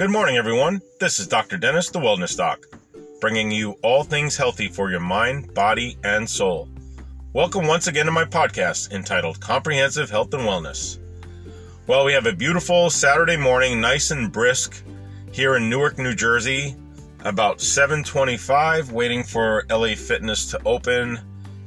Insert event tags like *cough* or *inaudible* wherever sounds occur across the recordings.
Good morning, everyone. This is Dr. Dennis, the Wellness Doc, bringing you all things healthy for your mind, body, and soul. Welcome once again to my podcast entitled Comprehensive Health and Wellness. Well, we have a beautiful Saturday morning, nice and brisk here in Newark, New Jersey, about 7:25, waiting for LA Fitness to open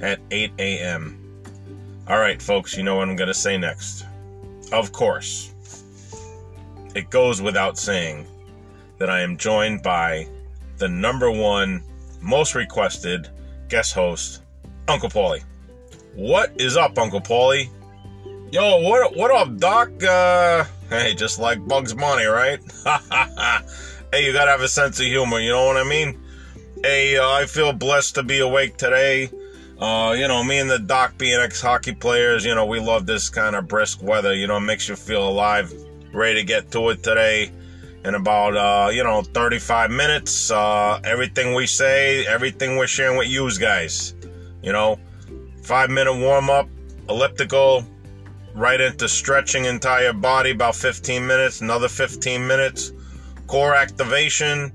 at 8 a.m. All right, folks, you know what I'm going to say next. Of course, it goes without saying that I am joined by the number one most requested guest host, Uncle Paulie. What is up, Uncle Paulie? Yo, what what up, Doc? Uh, hey, just like Bugs Bunny, right? *laughs* hey, you gotta have a sense of humor, you know what I mean? Hey, uh, I feel blessed to be awake today. Uh, you know, me and the doc being ex-hockey players, you know, we love this kind of brisk weather. You know, it makes you feel alive, ready to get to it today. In about, uh, you know, 35 minutes, uh, everything we say, everything we're sharing with you guys. You know, five minute warm up, elliptical, right into stretching entire body, about 15 minutes, another 15 minutes, core activation,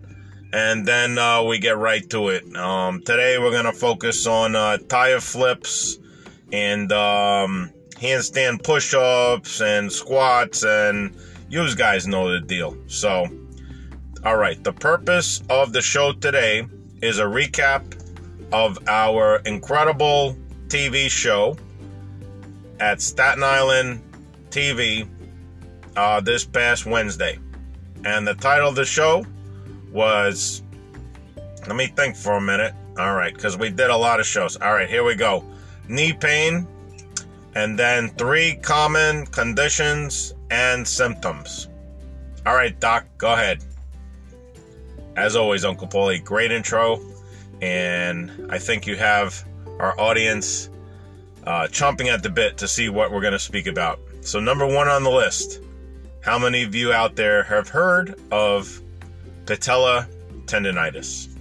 and then uh, we get right to it. Um, today we're gonna focus on uh, tire flips and um, handstand push-ups and squats, and you guys know the deal. So, all right, the purpose of the show today is a recap of our incredible TV show at Staten Island TV uh, this past Wednesday, and the title of the show was let me think for a minute. All right, because we did a lot of shows. All right, here we go. Knee pain, and then three common conditions and symptoms. All right, Doc, go ahead. As always, Uncle Paulie, great intro, and I think you have our audience uh, chomping at the bit to see what we're going to speak about. So, number one on the list how many of you out there have heard of patella tendonitis,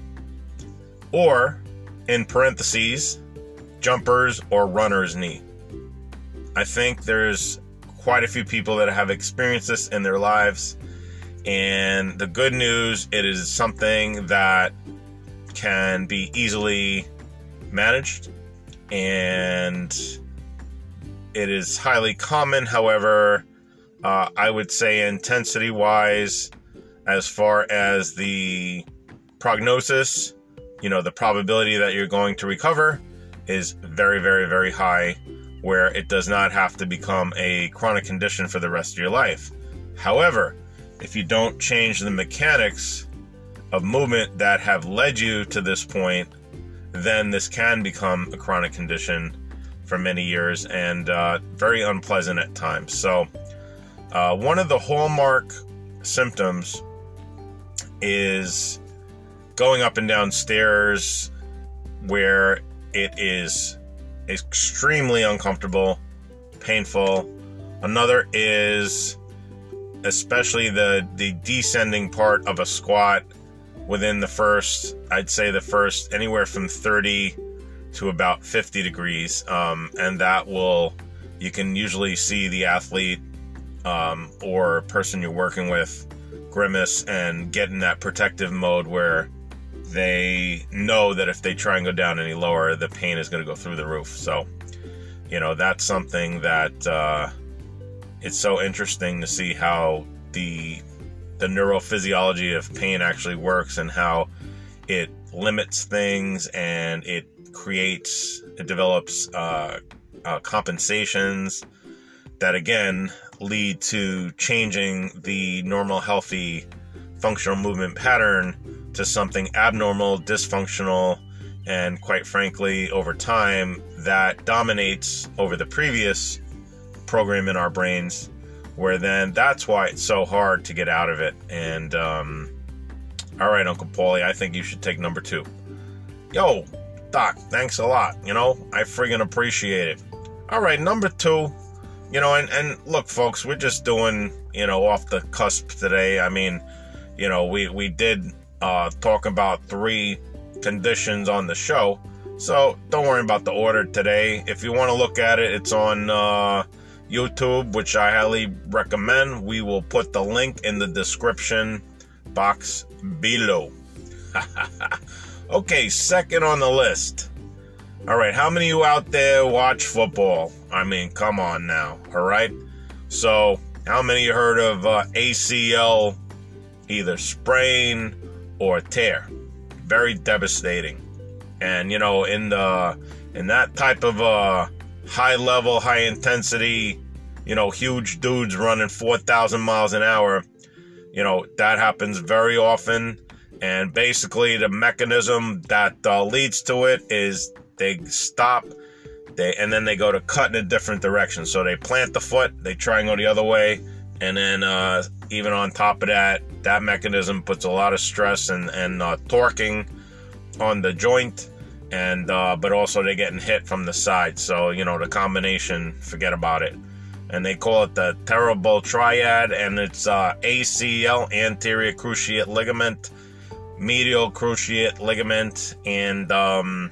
or in parentheses, jumpers or runner's knee. I think there's quite a few people that have experienced this in their lives. And the good news, it is something that can be easily managed and it is highly common. However, uh, I would say intensity wise, as far as the prognosis, you know, the probability that you're going to recover is very, very, very high, where it does not have to become a chronic condition for the rest of your life. However, if you don't change the mechanics of movement that have led you to this point, then this can become a chronic condition for many years and uh, very unpleasant at times. So, uh, one of the hallmark symptoms is going up and down stairs where it is extremely uncomfortable, painful. Another is especially the the descending part of a squat within the first I'd say the first anywhere from 30 to about 50 degrees um, and that will you can usually see the athlete um, or person you're working with grimace and get in that protective mode where they know that if they try and go down any lower, the pain is going to go through the roof. So, you know, that's something that uh, it's so interesting to see how the the neurophysiology of pain actually works and how it limits things and it creates, it develops uh, uh, compensations that again lead to changing the normal, healthy, functional movement pattern to something abnormal, dysfunctional, and quite frankly, over time, that dominates over the previous program in our brains, where then that's why it's so hard to get out of it. And, um, all right, Uncle Paulie, I think you should take number two. Yo, Doc, thanks a lot. You know, I friggin' appreciate it. All right, number two you know, and, and look, folks, we're just doing, you know, off the cusp today. I mean, you know, we, we did uh, talk about three conditions on the show. So don't worry about the order today. If you want to look at it, it's on uh, YouTube, which I highly recommend. We will put the link in the description box below. *laughs* okay, second on the list. All right, how many of you out there watch football? I mean, come on now, all right? So, how many heard of uh, ACL, either sprain or tear? Very devastating. And, you know, in the in that type of uh, high level, high intensity, you know, huge dudes running 4,000 miles an hour, you know, that happens very often. And basically, the mechanism that uh, leads to it is they stop, they and then they go to cut in a different direction. So they plant the foot, they try and go the other way, and then uh, even on top of that, that mechanism puts a lot of stress and and uh, torquing on the joint, and uh, but also they're getting hit from the side. So you know the combination, forget about it. And they call it the terrible triad, and it's uh, ACL, anterior cruciate ligament, medial cruciate ligament, and um,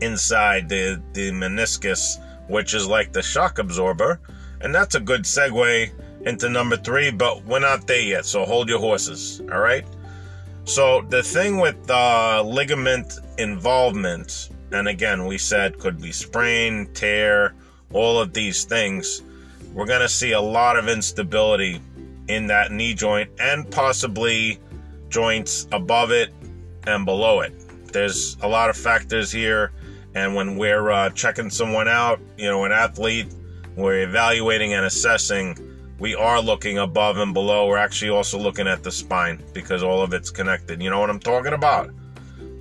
inside the the meniscus, which is like the shock absorber. And that's a good segue into number three, but we're not there yet, so hold your horses, all right? So, the thing with uh, ligament involvement, and again, we said could be sprain, tear, all of these things, we're going to see a lot of instability in that knee joint and possibly joints above it and below it. There's a lot of factors here, and when we're uh, checking someone out, you know, an athlete, we're evaluating and assessing we are looking above and below. We're actually also looking at the spine because all of it's connected. You know what I'm talking about?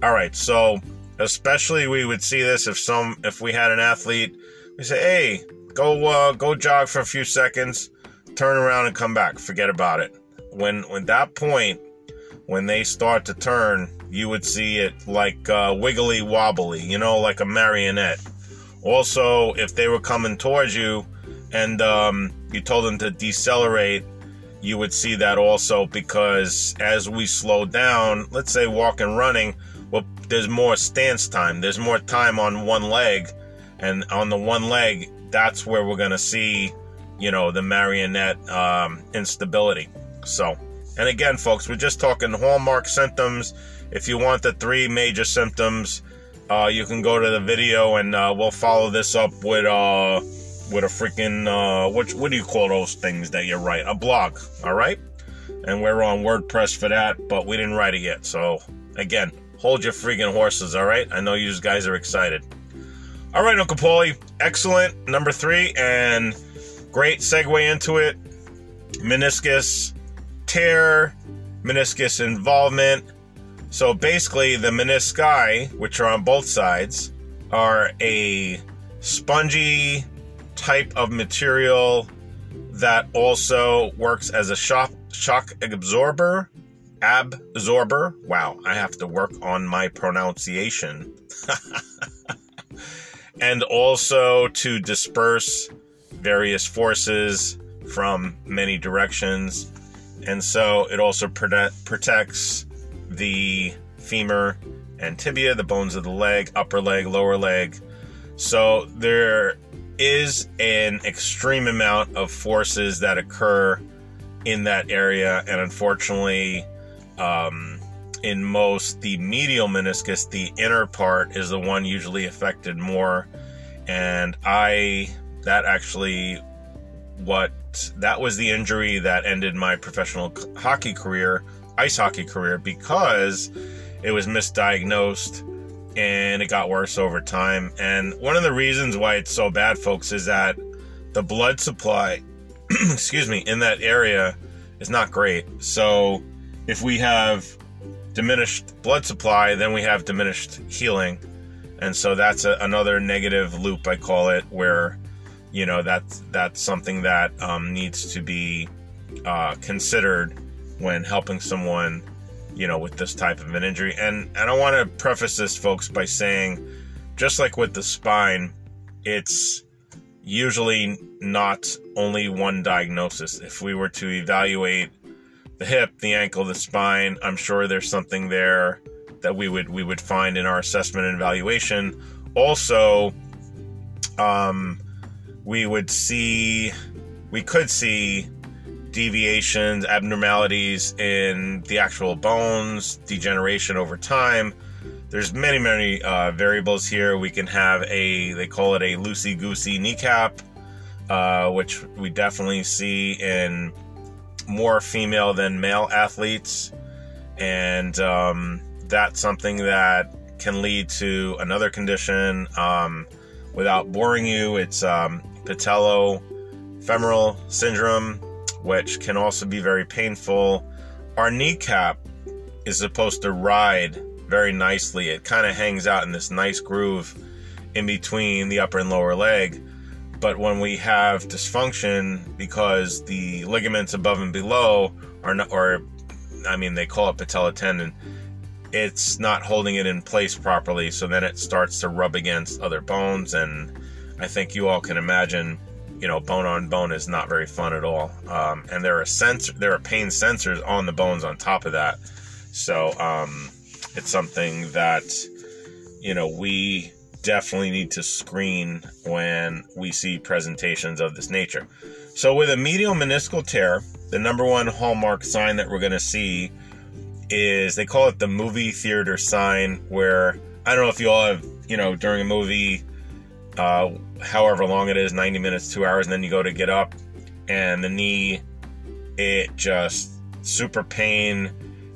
All right, so especially we would see this if some if we had an athlete, we say, "Hey, go uh, go jog for a few seconds, turn around and come back. Forget about it." When when that point, when they start to turn, you would see it like uh, wiggly wobbly, you know, like a marionette. Also, if they were coming towards you and um, you told them to decelerate, you would see that also because as we slow down, let's say walking, running, well, there's more stance time. There's more time on one leg, and on the one leg, that's where we're gonna see, you know, the marionette um, instability. So, and again, folks, we're just talking hallmark symptoms. If you want the three major symptoms, uh, you can go to the video, and uh, we'll follow this up with. Uh, with a freaking uh, what what do you call those things that you write? A blog, all right? And we're on WordPress for that, but we didn't write it yet. So again, hold your freaking horses, all right? I know you guys are excited. All right, Uncle Paulie, excellent. Number three, and great segue into it. Meniscus tear, meniscus involvement. So basically, the menisci, which are on both sides, are a spongy type of material that also works as a shock shock absorber? Absorber? Wow i have to work on my pronunciation. *laughs* And also to disperse various forces from many directions. And so it also prote- protects the femur and tibia the bones of the leg upper leg lower leg. So there is an extreme amount of forces that occur in that area, and unfortunately, um, in most, the medial meniscus, the inner part, is the one usually affected more. And I, that actually, what that was the injury that ended my professional hockey career, ice hockey career, because it was misdiagnosed and it got worse over time. And one of the reasons why it's so bad, folks, is that the blood supply, *clears throat* excuse me, in that area is not great. So if we have diminished blood supply, then we have diminished healing. And so that's a, another negative loop, I call it, where you know that's that's something that um, needs to be uh, considered when helping someone you know, with this type of an injury. And, and I want to preface this, folks, by saying, just like with the spine, it's usually not only one diagnosis. If we were to evaluate the hip, the ankle, the spine, I'm sure there's something there that we would we would find in our assessment and evaluation. Also, um, we would see, we could see deviations, abnormalities in the actual bones, degeneration over time. There's many, many uh, variables here. We can have a, they call it a loosey goosey kneecap, uh, which we definitely see in more female than male athletes. And um, that's something that can lead to another condition. Um, without boring you, it's um, patellofemoral syndrome, which can also be very painful. Our kneecap is supposed to ride very nicely. It kind of hangs out in this nice groove in between the upper and lower leg. But when we have dysfunction because the ligaments above and below are not, or I mean, they call it patella tendon, it's not holding it in place properly. So then it starts to rub against other bones. And I think you all can imagine, you know, bone on bone is not very fun at all. Um, and there are sensor, there are pain sensors on the bones on top of that. So um, it's something that, you know, we definitely need to screen when we see presentations of this nature. So, with a medial meniscal tear, the number one hallmark sign that we're going to see is they call it the movie theater sign, where I don't know if you all have, you know, during a movie, uh, however long it is 90 minutes, two hours, and then you go to get up, and the knee, it just super pain.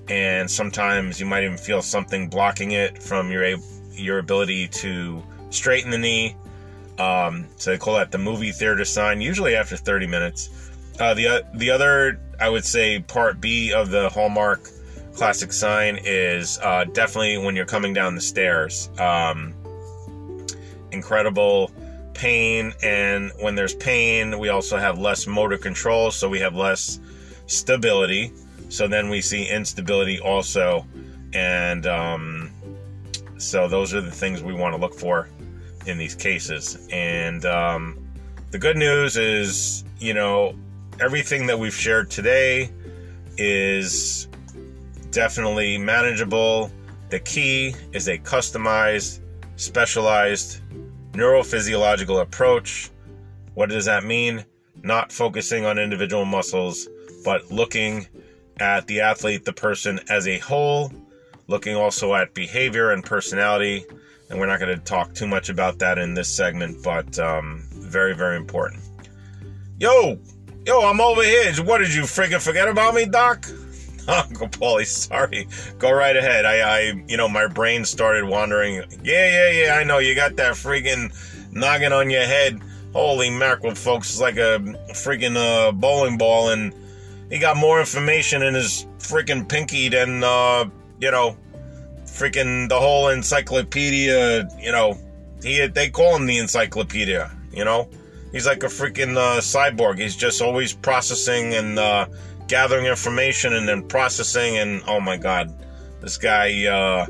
And sometimes you might even feel something blocking it from your your ability to straighten the knee. Um, so they call that the movie theater sign. Usually after 30 minutes. Uh, the the other I would say part B of the hallmark classic sign is uh, definitely when you're coming down the stairs. Um, incredible pain, and when there's pain, we also have less motor control, so we have less stability. So then we see instability also, and um, so those are the things we want to look for in these cases. And um, the good news is, you know, everything that we've shared today is definitely manageable. The key is a customized, specialized neurophysiological approach. What does that mean? Not focusing on individual muscles, but looking at the athlete, the person as a whole looking also at behavior and personality. And we're not going to talk too much about that in this segment, but um, very, very important. Yo, yo, I'm over here. What did you freaking forget about me, Doc? *laughs* Uncle Paulie, sorry. Go right ahead. I, I, you know, my brain started wandering. Yeah, yeah, yeah. I know you got that freaking noggin on your head. Holy mackerel, folks! It's like a freaking uh, bowling ball, and he got more information in his freaking pinky than uh, you know, freaking the whole encyclopedia, you know, he they call him the encyclopedia, you know. He's like a freaking uh, cyborg. He's just always processing and uh, gathering information and then processing. And oh my God, this guy, uh,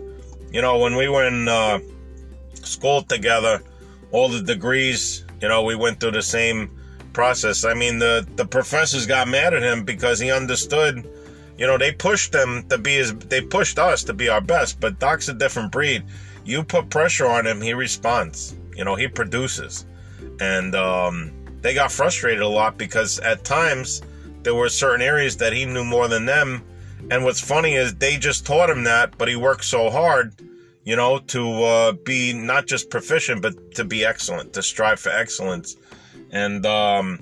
you know, when we were in uh, school together, all the degrees, you know, we went through the same process. I mean, the, the professors got mad at him because he understood you know, they pushed them to be as they pushed us to be our best, but Doc's a different breed. You put pressure on him, he responds. You know, he produces. And um, they got frustrated a lot because at times there were certain areas that he knew more than them. And what's funny is they just taught him that, but he worked so hard, you know, to uh, be not just proficient, but to be excellent, to strive for excellence. And um,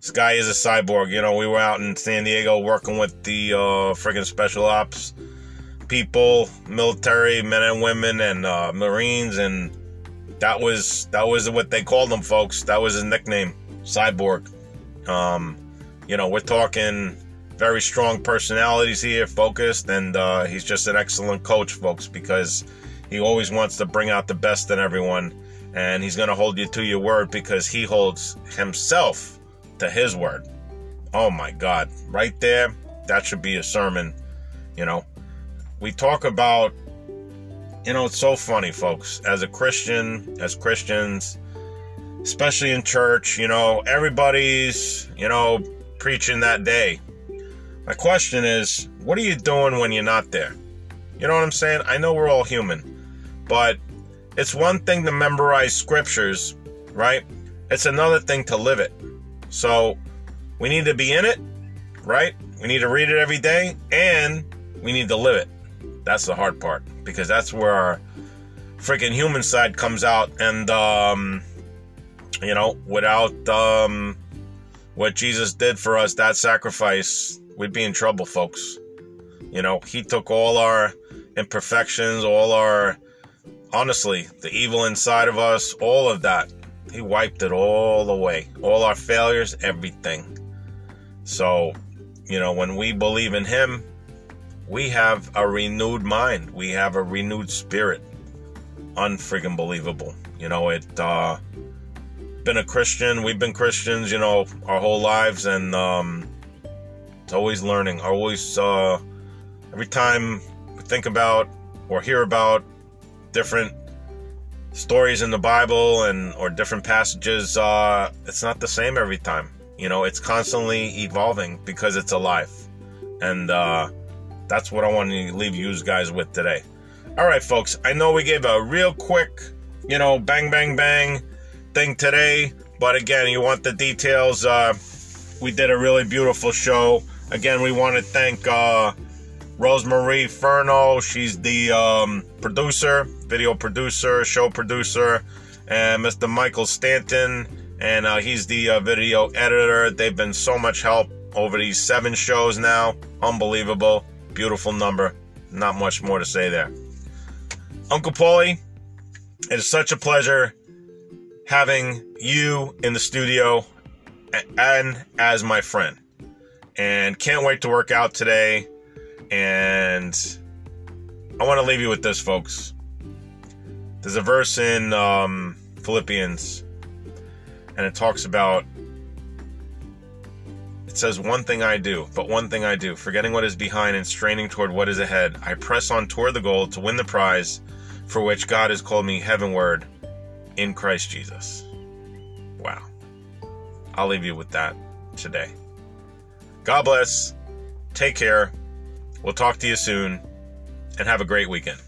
this guy is a cyborg. You know, we were out in San Diego working with the uh, friggin' special ops people, military men and women, and uh, Marines, and that was that was what they called them, folks. That was his nickname, Cyborg. Um, you know, we're talking very strong personalities here, focused, and uh, he's just an excellent coach, folks, because he always wants to bring out the best in everyone, and he's going to hold you to your word because he holds himself to his word. Oh my God. Right there, that should be a sermon. You know, we talk about, you know, it's so funny, folks. As a Christian, as Christians, especially in church, you know, everybody's, you know, preaching that day. My question is, what are you doing when you're not there? You know what I'm saying? I know we're all human, but it's one thing to memorize scriptures, right? It's another thing to live it. So we need to be in it, right? We need to read it every day and we need to live it. That's the hard part because that's where our freaking human side comes out. And, um, you know, without um, what Jesus did for us, that sacrifice, we'd be in trouble, folks. You know, He took all our imperfections, all our, honestly, the evil inside of us, all of that. He wiped it all away. All our failures, everything. So, you know, when we believe in Him, we have a renewed mind. We have a renewed spirit. Unfriggin' believable. You know, it, uh, been a Christian. We've been Christians, you know, our whole lives, and um, it's always learning. Always, uh, every time we think about or hear about different stories in the Bible and or different passages, uh, it's not the same every time. You know, it's constantly evolving because it's alive, and uh, that's what I want to leave you guys with today. All right, folks. I know we gave a real quick, you know, bang, bang, bang thing today. But again, you want the details. Uh, we did a really beautiful show. Again, we want to thank uh, Rosemarie Furno. She's the um, producer, video producer, show producer, and Mr. Michael Stanton, and uh, he's the uh, video editor. They've been so much help over these seven shows now. Unbelievable. Beautiful number. Not much more to say there. Uncle Paulie, it is such a pleasure having you in the studio and as my friend. And can't wait to work out today. And I want to leave you with this, folks. There's a verse in um, Philippians, and it talks about it says, One thing I do, but one thing I do, forgetting what is behind and straining toward what is ahead, I press on toward the goal to win the prize for which God has called me heavenward in Christ Jesus. Wow. I'll leave you with that today. God bless. Take care. We'll talk to you soon and have a great weekend.